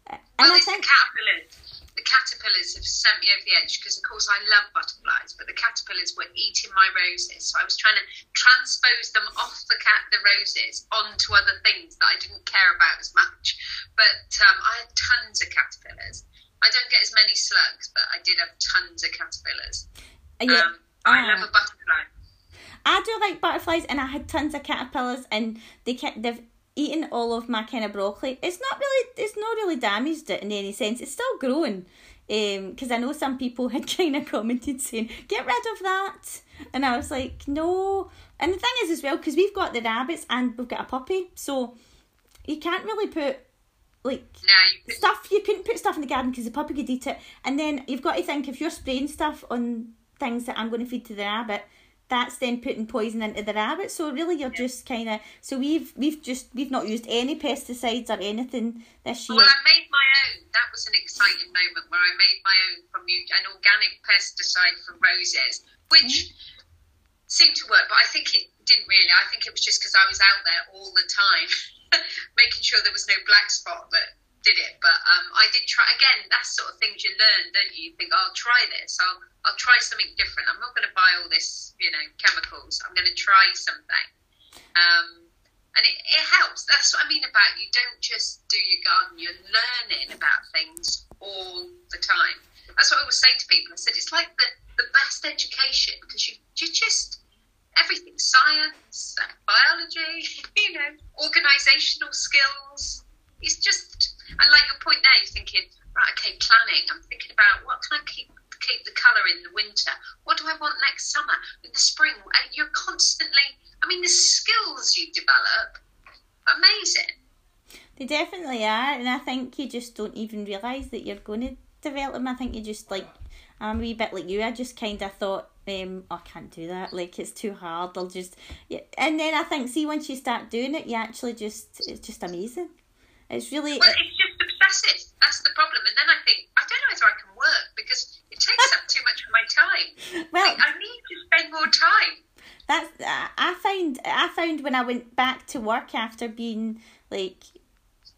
A: And
B: Well,
A: I think
B: the caterpillars. The caterpillars have sent me over the edge because, of course, I love butterflies, but the caterpillars were eating my roses. So I was trying to transpose them off the cat, the roses, onto other things that I didn't care about as much. But um, I had tons of caterpillars. I don't get as many slugs, but I did have tons of caterpillars.
A: yeah,
B: Um, I
A: ah.
B: love a butterfly.
A: I do like butterflies, and I had tons of caterpillars, and they ca- they've eaten all of my kind of broccoli. It's not really, it's not really damaged it in any sense. It's still growing. Um, because I know some people had kind of commented saying, "Get rid of that," and I was like, "No." And the thing is, as well, because we've got the rabbits and we've got a puppy, so you can't really put like
B: No, you
A: stuff you couldn't put stuff in the garden because the puppy could eat it and then you've got to think if you're spraying stuff on things that I'm going to feed to the rabbit that's then putting poison into the rabbit so really you're just kind of so we've we've just we've not used any pesticides or anything this year
B: Well, I made my own. That was an exciting moment where I made my own from an organic pesticide for roses, which mm-hmm. seemed to work, but I think it didn't really. I think it was just because I was out there all the time, making sure there was no black spot that did it. But um, I did try. Again, that's sort of things you learn, don't you? You think, oh, I'll try this. I'll I'll try something different. I'm not going to buy all this, you know, chemicals. I'm going to try something. Um, and it, it helps. That's what I mean about you don't just do your garden, you're learning about things all the time. That's what I always say to people. I said it's like the, the best education because you, you just, everything science, biology, you know, organisational skills. It's just, and like your point there, you're thinking, right, okay, planning. I'm thinking about what can I keep keep the colour in the winter? What do I want next summer? In the spring? And you're constantly, I mean, the skills you develop, amazing.
A: they definitely are and I think you just don't even realise that you're going to develop them I think you just like I'm a wee bit like you. I just kind of thought, um, oh, I can't do that. Like it's too hard. I'll just yeah. And then I think, see, once you start doing it, you actually just it's just amazing. It's really.
B: Well, it's just obsessive. That's the problem. And then I think I don't know whether I can work because it takes up too much of my time.
A: Well,
B: like, I need to spend more time.
A: That's I found I found when I went back to work after being like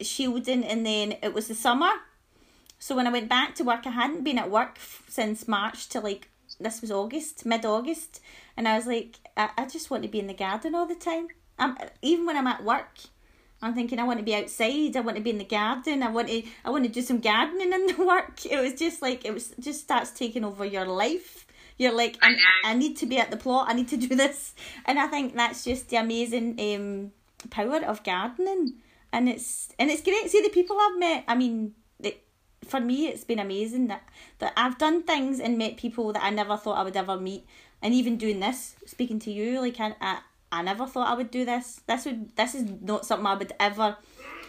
A: shielding, and then it was the summer. So when I went back to work, I hadn't been at work since March to like this was August, mid August, and I was like, I, I just want to be in the garden all the time. I'm even when I'm at work. I'm thinking I want to be outside. I want to be in the garden. I want to. I want to do some gardening in the work. It was just like it was just starts taking over your life. You're like, I, I need to be at the plot. I need to do this, and I think that's just the amazing um, power of gardening. And it's and it's great. See the people I've met. I mean, it, for me, it's been amazing that that I've done things and met people that I never thought I would ever meet. And even doing this, speaking to you, like I, I I never thought I would do this. This would this is not something I would ever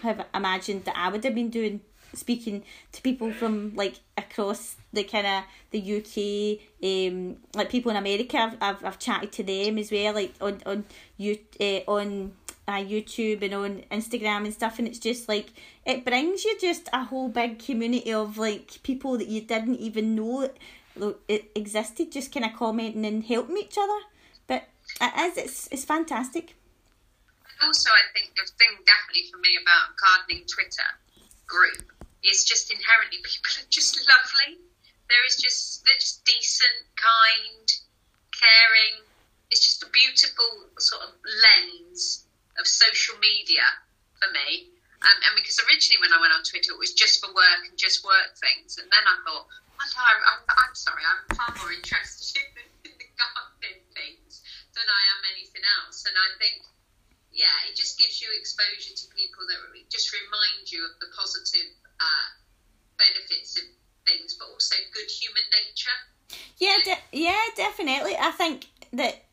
A: have imagined that I would have been doing. Speaking to people from like across the kind of the UK, um, like people in America, I've, I've I've chatted to them as well, like on on you uh, on uh, YouTube and on Instagram and stuff, and it's just like it brings you just a whole big community of like people that you didn't even know it existed, just kind of commenting and helping each other. It is, it's, it's fantastic.
B: Also, I think the thing definitely for me about gardening Twitter group is just inherently people are just lovely. There is just they're just decent, kind, caring. It's just a beautiful sort of lens of social media for me. Um, and because originally when I went on Twitter, it was just for work and just work things, and then I thought, I'm, I'm sorry, I'm far more interested in, the gardening than I am anything else. And I think, yeah, it just gives you exposure to people that just remind you of the positive uh, benefits of things, but also good human nature.
A: Yeah, de- yeah, definitely. I think that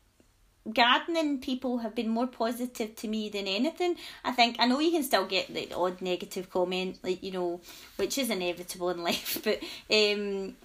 A: gardening people have been more positive to me than anything. I think I know you can still get the odd negative comment, like you know, which is inevitable in life. But um,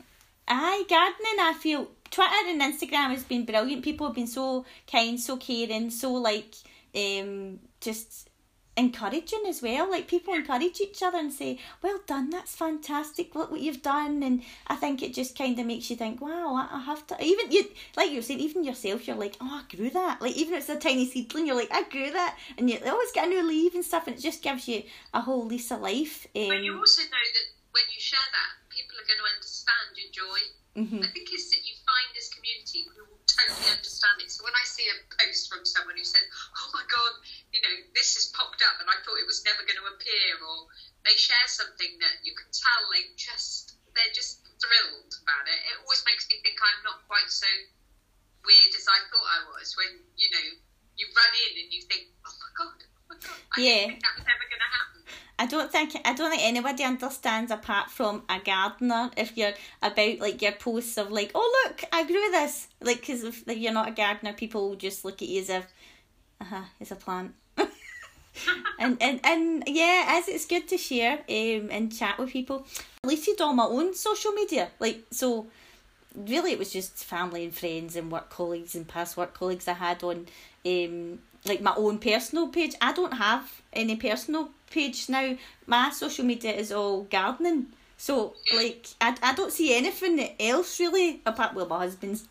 A: I gardening, I feel Twitter and Instagram has been brilliant. People have been so kind, so caring, so like um just encouraging as well. Like people encourage each other and say, "Well done, that's fantastic. Look what you've done." And I think it just kind of makes you think, "Wow, I have to." Even you, like you were saying, even yourself, you're like, "Oh, I grew that." Like even if it's a tiny seedling, you're like, "I grew that," and you always get a new leaf and stuff, and it just gives you a whole lease of life.
B: Um, but you also know that when you share that, people are going to understand your joy. Mm-hmm. I think it's that you find this community who will totally understand it. So when I see a post from someone who says, "Oh my God, you know, this has popped up and I thought it was never going to appear," or they share something that you can tell they just they're just thrilled about it. It always makes me think I'm not quite so weird as I thought I was. When you know you run in and you think, "Oh my God, oh my God, I yeah. didn't think that was ever going to happen."
A: I don't think I don't think anybody understands apart from a gardener if you're about like your posts of like oh look I grew this. Like because if you're not a gardener people will just look at you as if uh huh it's a plant. And, and and yeah as it's good to share um and chat with people. I deleted all my own social media. Like so really it was just family and friends and work colleagues and past work colleagues I had on um like my own personal page. I don't have any personal page now. My social media is all gardening. So like I, I don't see anything else really apart well my husband's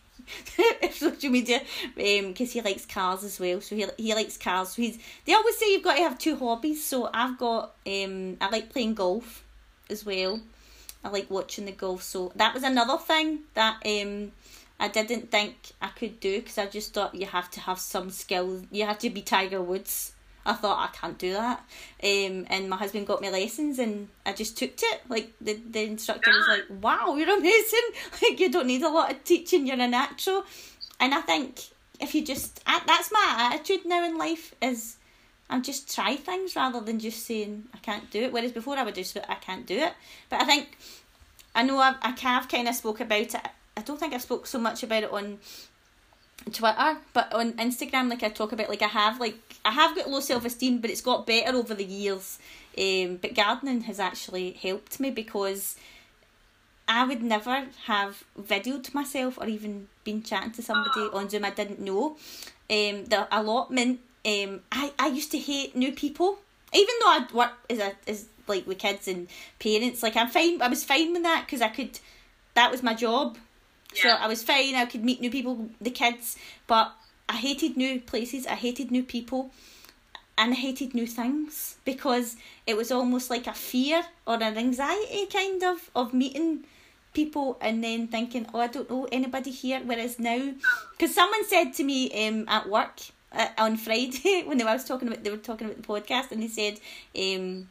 A: social media because um, he likes cars as well. So he he likes cars. So he's they always say you've got to have two hobbies. So I've got um I like playing golf as well. I like watching the golf. So that was another thing that um I didn't think I could do because I just thought you have to have some skill. You have to be Tiger Woods. I thought I can't do that. Um, and my husband got me lessons and I just took it. Like the, the instructor was like, Wow, you're amazing. Like you don't need a lot of teaching, you're a natural. And I think if you just that's my attitude now in life is I'm just try things rather than just saying I can't do it. Whereas before I would just say I can't do it. But I think I know I've, I have kind of spoke about it I don't think I spoke so much about it on Twitter, but on Instagram, like I talk about, like I have, like I have got low self esteem, but it's got better over the years. Um, but gardening has actually helped me because I would never have videoed myself or even been chatting to somebody on Zoom I didn't know. Um, the allotment. Um, I, I used to hate new people, even though I'd work as a as like with kids and parents. Like I'm fine. I was fine with that because I could. That was my job. So I was fine. I could meet new people, the kids, but I hated new places. I hated new people, and I hated new things because it was almost like a fear or an anxiety kind of of meeting people and then thinking, oh, I don't know anybody here. Whereas now, because someone said to me um at work uh, on Friday when they was talking about they were talking about the podcast and they said, um,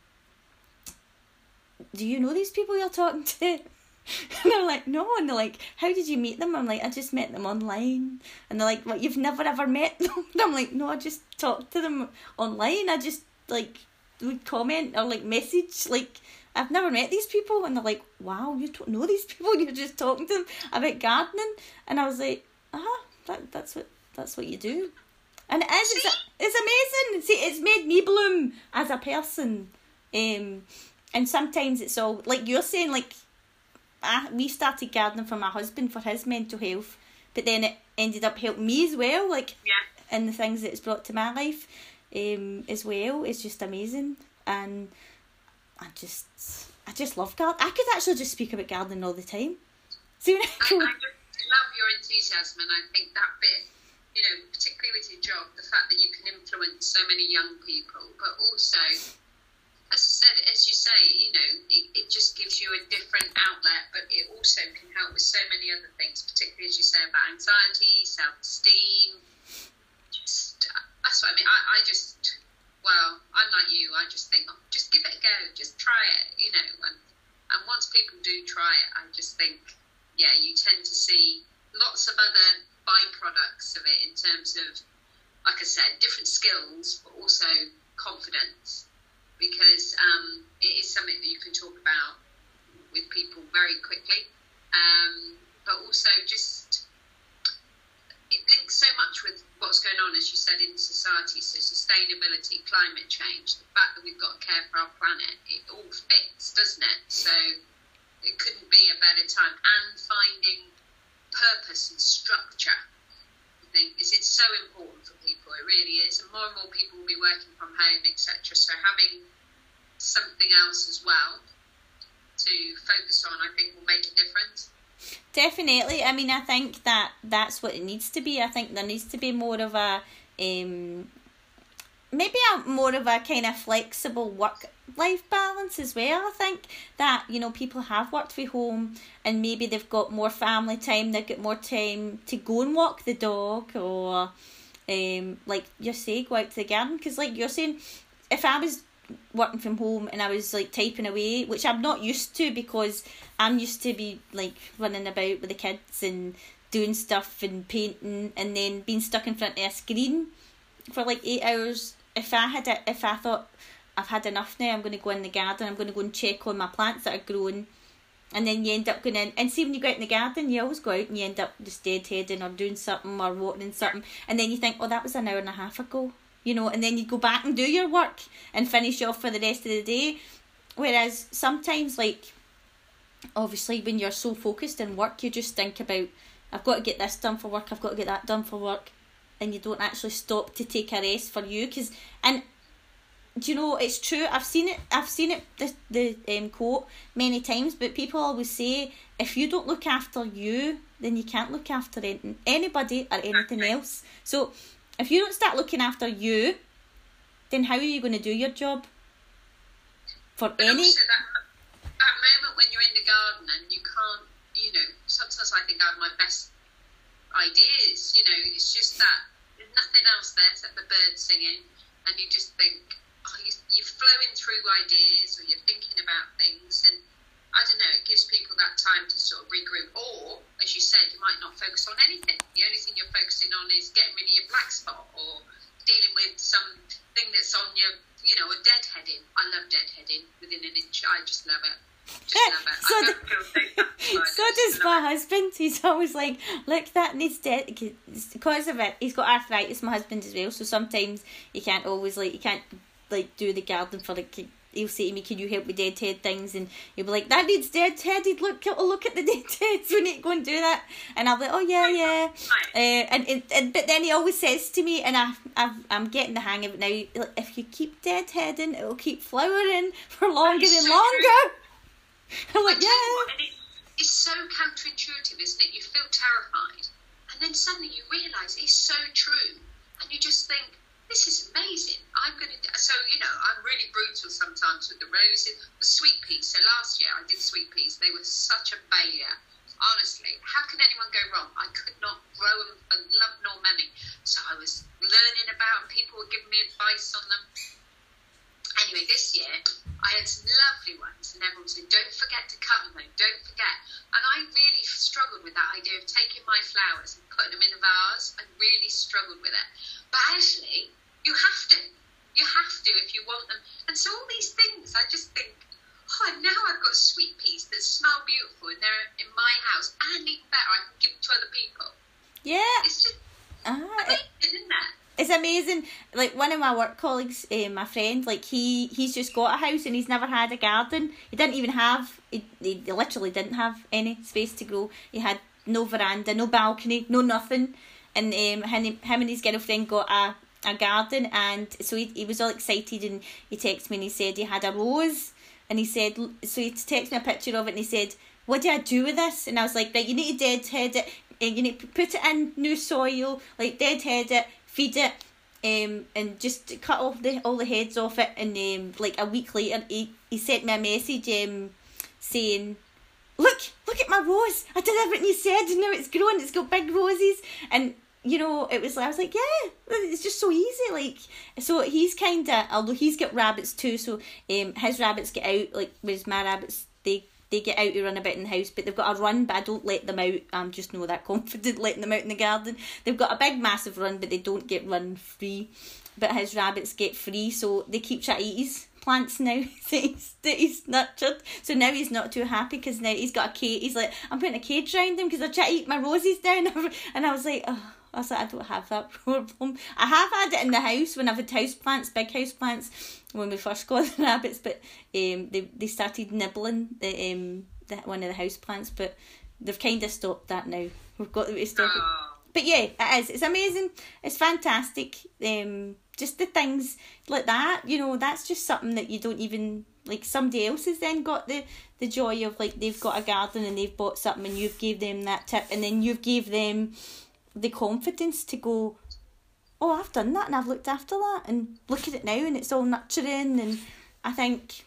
A: do you know these people you're talking to? And I'm like, no. And they're like, how did you meet them? I'm like, I just met them online. And they're like, what, you've never ever met them? And I'm like, no, I just talked to them online. I just, like, would comment or, like, message. Like, I've never met these people. And they're like, wow, you don't know these people. You're just talking to them about gardening. And I was like, ah, that, that's what that's what you do. And it is, it's, it's amazing. See, it's made me bloom as a person. Um, and sometimes it's all, like you're saying, like, I, we started gardening for my husband for his mental health, but then it ended up helping me as well, like
B: Yeah.
A: in the things that it's brought to my life, um, as well. It's just amazing, and I just, I just love gardening. I could actually just speak about gardening all the time. I
B: I, love your enthusiasm, and I think that bit, you know, particularly with your job, the fact that you can influence so many young people, but also, as I said, as you say, you know, it, it just gives you a different outlet, but it also can help with so many other things, particularly as you say about anxiety, self esteem. That's what I mean. I, I just, well, I'm like you. I just think, oh, just give it a go, just try it, you know, and and once people do try it, I just think yeah, you tend to see lots of other byproducts of it in terms of, like I said, different skills, but also confidence, because um, it is something that you can talk about with people very quickly, um, but also just it links so much with what's going on, as you said, in society. So sustainability, climate change, the fact that we've got to care for our planet, it all fits, doesn't it? So it couldn't be a better time. And finding purpose and structure, think, is it's so important for people. It really is. And more and more people will be working from home, etc. So having something else as well to focus on, I think, will make a difference.
A: Definitely. I mean, I think that that's what it needs to be. I think there needs to be more of a, um, maybe a more of a kind of flexible work life balance as well. I think that you know people have worked from home and maybe they've got more family time. They've got more time to go and walk the dog or, um, like you say, go out to the garden. Because like you're saying, if I was working from home and I was like typing away, which I'm not used to because I'm used to be like running about with the kids and doing stuff and painting and then being stuck in front of a screen for like eight hours. If I had a, if I thought I've had enough now, I'm going to go in the garden. I'm going to go and check on my plants that are growing. And then you end up going in, and see when you go out in the garden, you always go out and you end up just deadheading or doing something or watering something, and then you think, oh, that was an hour and a half ago, you know, and then you go back and do your work and finish off for the rest of the day. Whereas sometimes, like, obviously, when you're so focused in work, you just think about, I've got to get this done for work, I've got to get that done for work, and you don't actually stop to take a rest for you. Cause, and do you know it's true? I've seen it. I've seen it. The the um, quote many times, but people always say, if you don't look after you, then you can't look after any, anybody or anything else. So, if you don't start looking after you, then how are you going to do your job? For
B: But
A: any,
B: also that that moment when you're in the garden and you can't, you know, sometimes I think I have my best ideas. You know, it's just that there's nothing else there except the birds singing, and you just think, oh, you, you're flowing through ideas or you're thinking about things, and I don't know, it gives people that time to sort of regroup. Or, as you said, you might not focus on anything. The only thing you're focusing on is getting rid of your black spot or dealing with something that's on your, you know, a deadheading. I love deadheading within an inch. I just love it. Just love it.
A: So
B: I
A: the-
B: so
A: so does my husband. He's always like, look, that needs dead because of it. He's got arthritis. My husband as well, so sometimes he can't always like he can't like do the garden for like he'll say to me, "Can you help with deadhead things?" And he'll be like, "That needs deadheaded. Look, look at the deadheads. We need to go and do that." And I'll be like, "Oh yeah, yeah." Uh, and, and, and but then he always says to me, and I I've, I'm getting the hang of it now. If you keep deadheading, it'll keep flowering for longer and longer. I'm like, yeah.
B: What, it, it's so counterintuitive, isn't it? You feel terrified, and then suddenly you realise it's so true, and you just think this is amazing. I'm going to. So you know, I'm really brutal sometimes with the roses, the sweet peas. So last year I did sweet peas. They were such a failure. Honestly, how can anyone go wrong? I could not grow them for love nor money. So I was learning about, and people were giving me advice on them. Anyway, this year I had some lovely ones, and everyone said, "Don't forget to cut them, though. Don't forget." And I really struggled with that idea of taking my flowers and putting them in a vase. I really struggled with it. But actually, you have to. You have to if you want them. And so all these things, I just think, oh, now I've got sweet peas that smell beautiful and they're in my house, and even better, I can give them to other people.
A: Yeah.
B: It's just ah, amazing, it, isn't it?
A: It's amazing. Like one of my work colleagues, uh, my friend, like he he's just got a house and he's never had a garden. He didn't even have. He, he literally didn't have any space to grow. He had no veranda, no balcony, no nothing. And um, him, him and his girlfriend got a a garden and so he, he was all excited and he texted me and he said he had a rose and he said so he texted me a picture of it and he said what do I do with this and I was like right you need to deadhead it and you need to put it in new soil like deadhead it feed it um, and just cut off the all the heads off it and um, like a week later he, he sent me a message um, saying look look at my rose. I did everything you said and now it's grown it's got big roses. And you know, it was I was like, yeah, it's just so easy. Like, so he's kind of although he's got rabbits too, so um, his rabbits get out like whereas my rabbits they they get out to run about in the house, but they've got a run, but I don't let them out. I'm just not that confident letting them out in the garden. They've got a big massive run, but they don't get run free. But his rabbits get free, so they keep trying to eat his plants now that he's, he's nurtured. So now he's not too happy because now he's got a cage. He's like, I'm putting a cage around him because I try to eat my roses down. And I was like, oh I was like, I don't have that problem. I have had it in the house when I've had house plants, big house plants, when we first got the rabbits, but um, they they started nibbling the um the, one of the house plants, but they've kind of stopped that now. We've got to stop it. But yeah, it is. It's amazing. It's fantastic. Um, just the things like that, you know, that's just something that you don't even like. Somebody else has then got the the joy of like they've got a garden and they've bought something and you've gave them that tip and then you've gave them the confidence to go, oh, I've done that and I've looked after that and look at it now and it's all nurturing and I think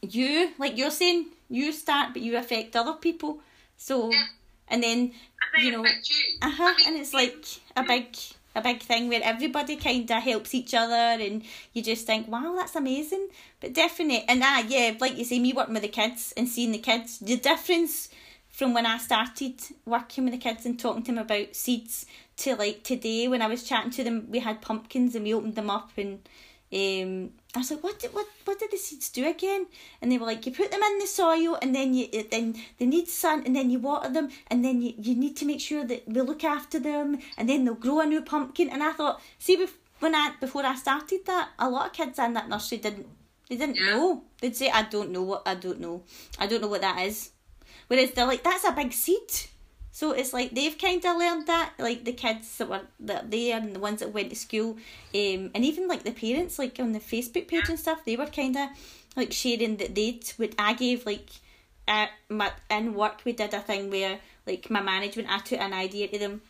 A: you, like you're saying, you start but you affect other people. So,
B: yeah.
A: and then, you know,
B: you.
A: uh-huh, I mean, and it's like a big a big thing where everybody kind of helps each other and you just think wow that's amazing but definitely and ah yeah like you say me working with the kids and seeing the kids the difference from when I started working with the kids and talking to them about seeds to like today when I was chatting to them we had pumpkins and we opened them up and um, I was like what did what what did the seeds do again? And they were like you put them in the soil and then you then they need sun and then you water them and then you, you need to make sure that we look after them and then they'll grow a new pumpkin. And I thought see when I before I started that a lot of kids in that nursery didn't they didn't yeah. know. They'd say I don't know what I don't know. I don't know what that is. Whereas they're like, that's a big seed. So it's like they've kind of learned that, like the kids that were that there and the ones that went to school, um, and even like the parents, like on the Facebook page and stuff, they were kind of like sharing that they'd. What I gave like, at my in work we did a thing where like my management, I took an idea to them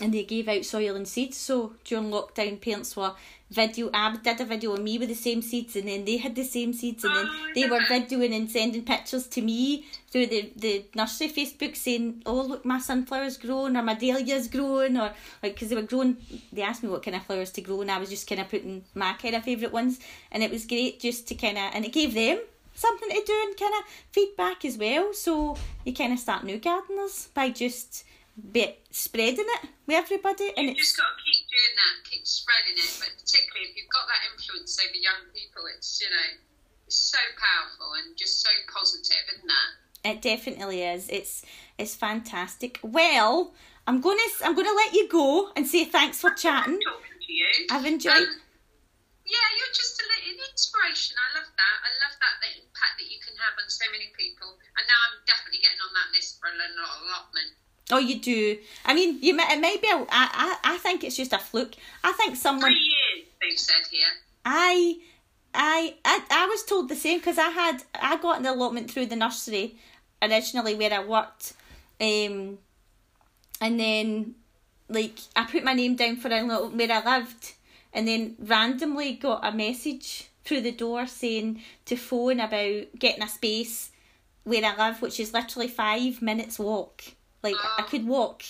A: and they gave out soil and seeds. So during lockdown, parents were video. I did a video of me with the same seeds, and then they had the same seeds, and then oh, they were videoing and sending pictures to me through the the nursery Facebook saying, "Oh look, my sunflower's grown, or my dahlia's grown, or like because they were growing." They asked me what kind of flowers to grow, and I was just kind of putting my kind of favourite ones, and it was great just to kind of, and it gave them something to do and kind of feedback as well. So you kind of start new gardeners by just bit spreading it with everybody.
B: And You just got to keep doing that, keep spreading it. But particularly if you've got that influence over young people, it's you know, it's so powerful and just so positive, isn't it?
A: It definitely is. It's it's fantastic. Well, I'm gonna I'm gonna let you go and say thanks for chatting.
B: Talking to you.
A: I've enjoyed. Um,
B: yeah, you're just a little inspiration. I love that. I love that the impact that you can have on so many people. And now I'm definitely getting on that list for a lot, allotment.
A: Oh, you do. I mean, you may, it may be. A, I, I, I think it's just a fluke. I think someone.
B: Three years, they've said here.
A: I, I, I, I was told the same because I had I got an allotment through the nursery originally where I worked, um, and then like I put my name down for a little where I lived, and then randomly got a message through the door saying to phone about getting a space where I live, which is literally five minutes walk. Like I could walk.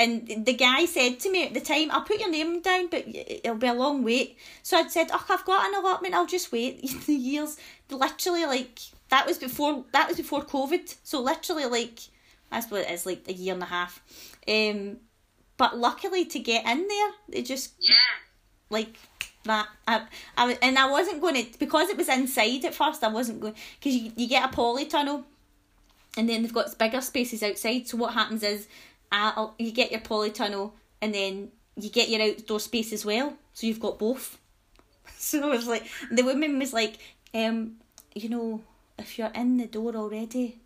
A: And the guy said to me at the time, I'll put your name down, but it'll be a long wait. So I'd said, oh, I've got an allotment, I'll just wait. the years, literally, like, that was before, that was before COVID. So literally, like, that's what it is, like a year and a half. Um, but luckily to get in there, it just,
B: Yeah.
A: like, that. I, I, and I wasn't going to, because it was inside at first, I wasn't going, because you, you get a polytunnel and then they've got bigger spaces outside. So what happens is, uh, you get your polytunnel, and then you get your outdoor space as well. So you've got both. So I was like, the woman was like, um, you know, if you're in the door already.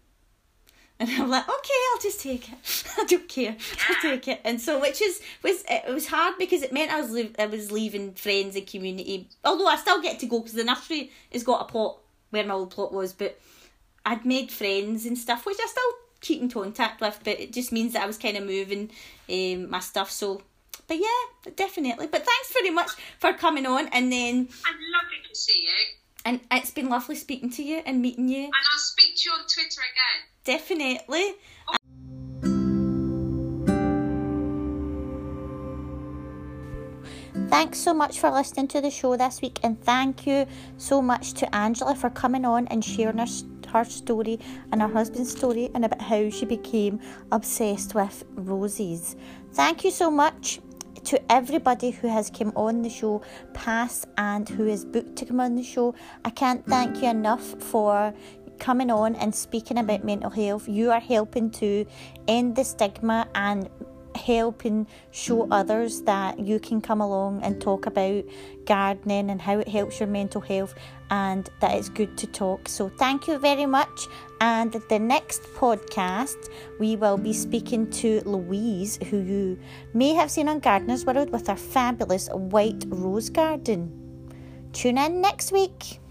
A: And I'm like, okay, I'll just take it. I don't care. I'll take it. And so, which is was it was hard because it meant I was leave, I was leaving friends and community. Although I still get to go because the nursery has got a plot where my old plot was, but I'd made friends and stuff, which I still keep in contact with, but it just means that I was kind of moving um, my stuff. So, but yeah, definitely. But thanks very much for coming on, and then
B: I'd love to see you.
A: and it's been lovely speaking to you and meeting you.
B: And I'll speak to you on Twitter again.
A: Definitely. Thanks so much for listening to the show this week, and thank you so much to Angela for coming on and sharing her, her story and her husband's story and about how she became obsessed with roses. Thank you so much to everybody who has come on the show past and who is booked to come on the show. I can't thank you enough for coming on and speaking about mental health. You are helping to end the stigma and helping show others that you can come along and talk about gardening and how it helps your mental health and that it's good to talk. So, thank you very much. And the next podcast, we will be speaking to Louise, who you may have seen on Gardeners' World with her fabulous white rose garden. Tune in next week.